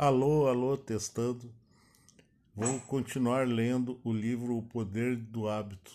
Alô, alô, testando. Vou continuar lendo o livro O Poder do Hábito.